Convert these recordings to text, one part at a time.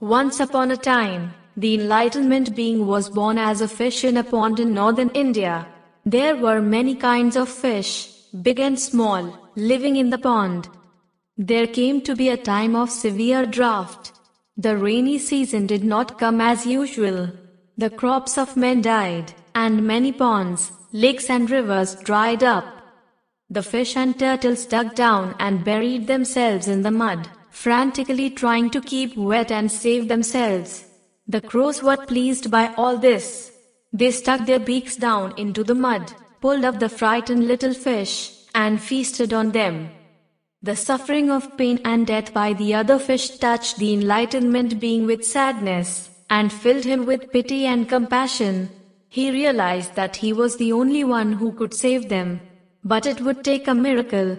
Once upon a time, the Enlightenment being was born as a fish in a pond in northern India. There were many kinds of fish, big and small, living in the pond. There came to be a time of severe drought. The rainy season did not come as usual. The crops of men died, and many ponds, lakes and rivers dried up. The fish and turtles dug down and buried themselves in the mud frantically trying to keep wet and save themselves. The crows were pleased by all this. They stuck their beaks down into the mud, pulled up the frightened little fish, and feasted on them. The suffering of pain and death by the other fish touched the enlightenment being with sadness, and filled him with pity and compassion. He realized that he was the only one who could save them. But it would take a miracle,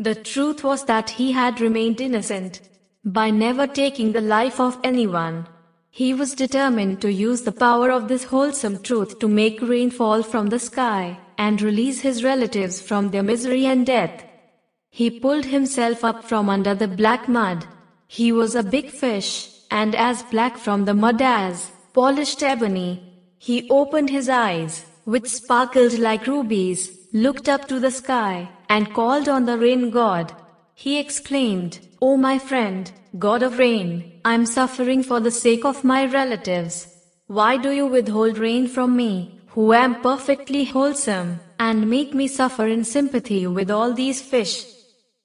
the truth was that he had remained innocent. By never taking the life of anyone, he was determined to use the power of this wholesome truth to make rain fall from the sky and release his relatives from their misery and death. He pulled himself up from under the black mud. He was a big fish, and as black from the mud as polished ebony. He opened his eyes, which sparkled like rubies, looked up to the sky, and called on the rain god. He exclaimed, O my friend, God of rain, I am suffering for the sake of my relatives. Why do you withhold rain from me, who am perfectly wholesome, and make me suffer in sympathy with all these fish?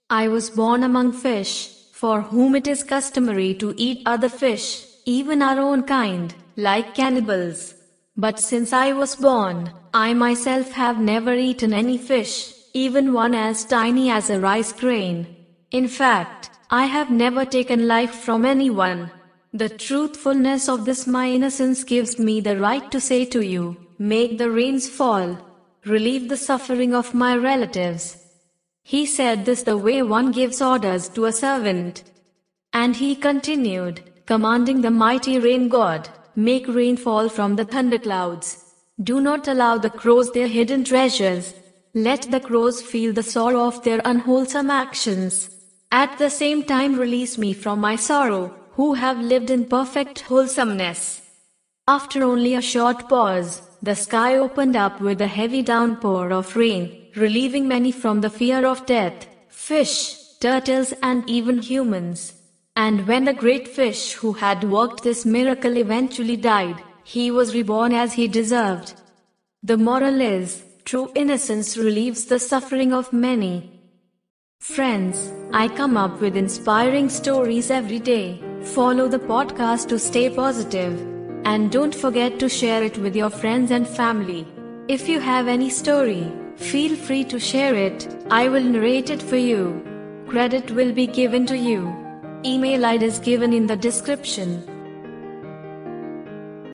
I was born among fish, for whom it is customary to eat other fish, even our own kind, like cannibals. But since I was born, I myself have never eaten any fish, even one as tiny as a rice grain. In fact, I have never taken life from anyone. The truthfulness of this my innocence gives me the right to say to you, make the rains fall, relieve the suffering of my relatives. He said this the way one gives orders to a servant. And he continued, commanding the mighty rain god, make rain fall from the thunderclouds. Do not allow the crows their hidden treasures. Let the crows feel the sorrow of their unwholesome actions. At the same time release me from my sorrow, who have lived in perfect wholesomeness. After only a short pause, the sky opened up with a heavy downpour of rain, relieving many from the fear of death, fish, turtles and even humans. And when the great fish who had worked this miracle eventually died, he was reborn as he deserved. The moral is, true innocence relieves the suffering of many. Friends, I come up with inspiring stories every day. Follow the podcast to stay positive. And don't forget to share it with your friends and family. If you have any story, feel free to share it. I will narrate it for you. Credit will be given to you. Email ID is given in the description.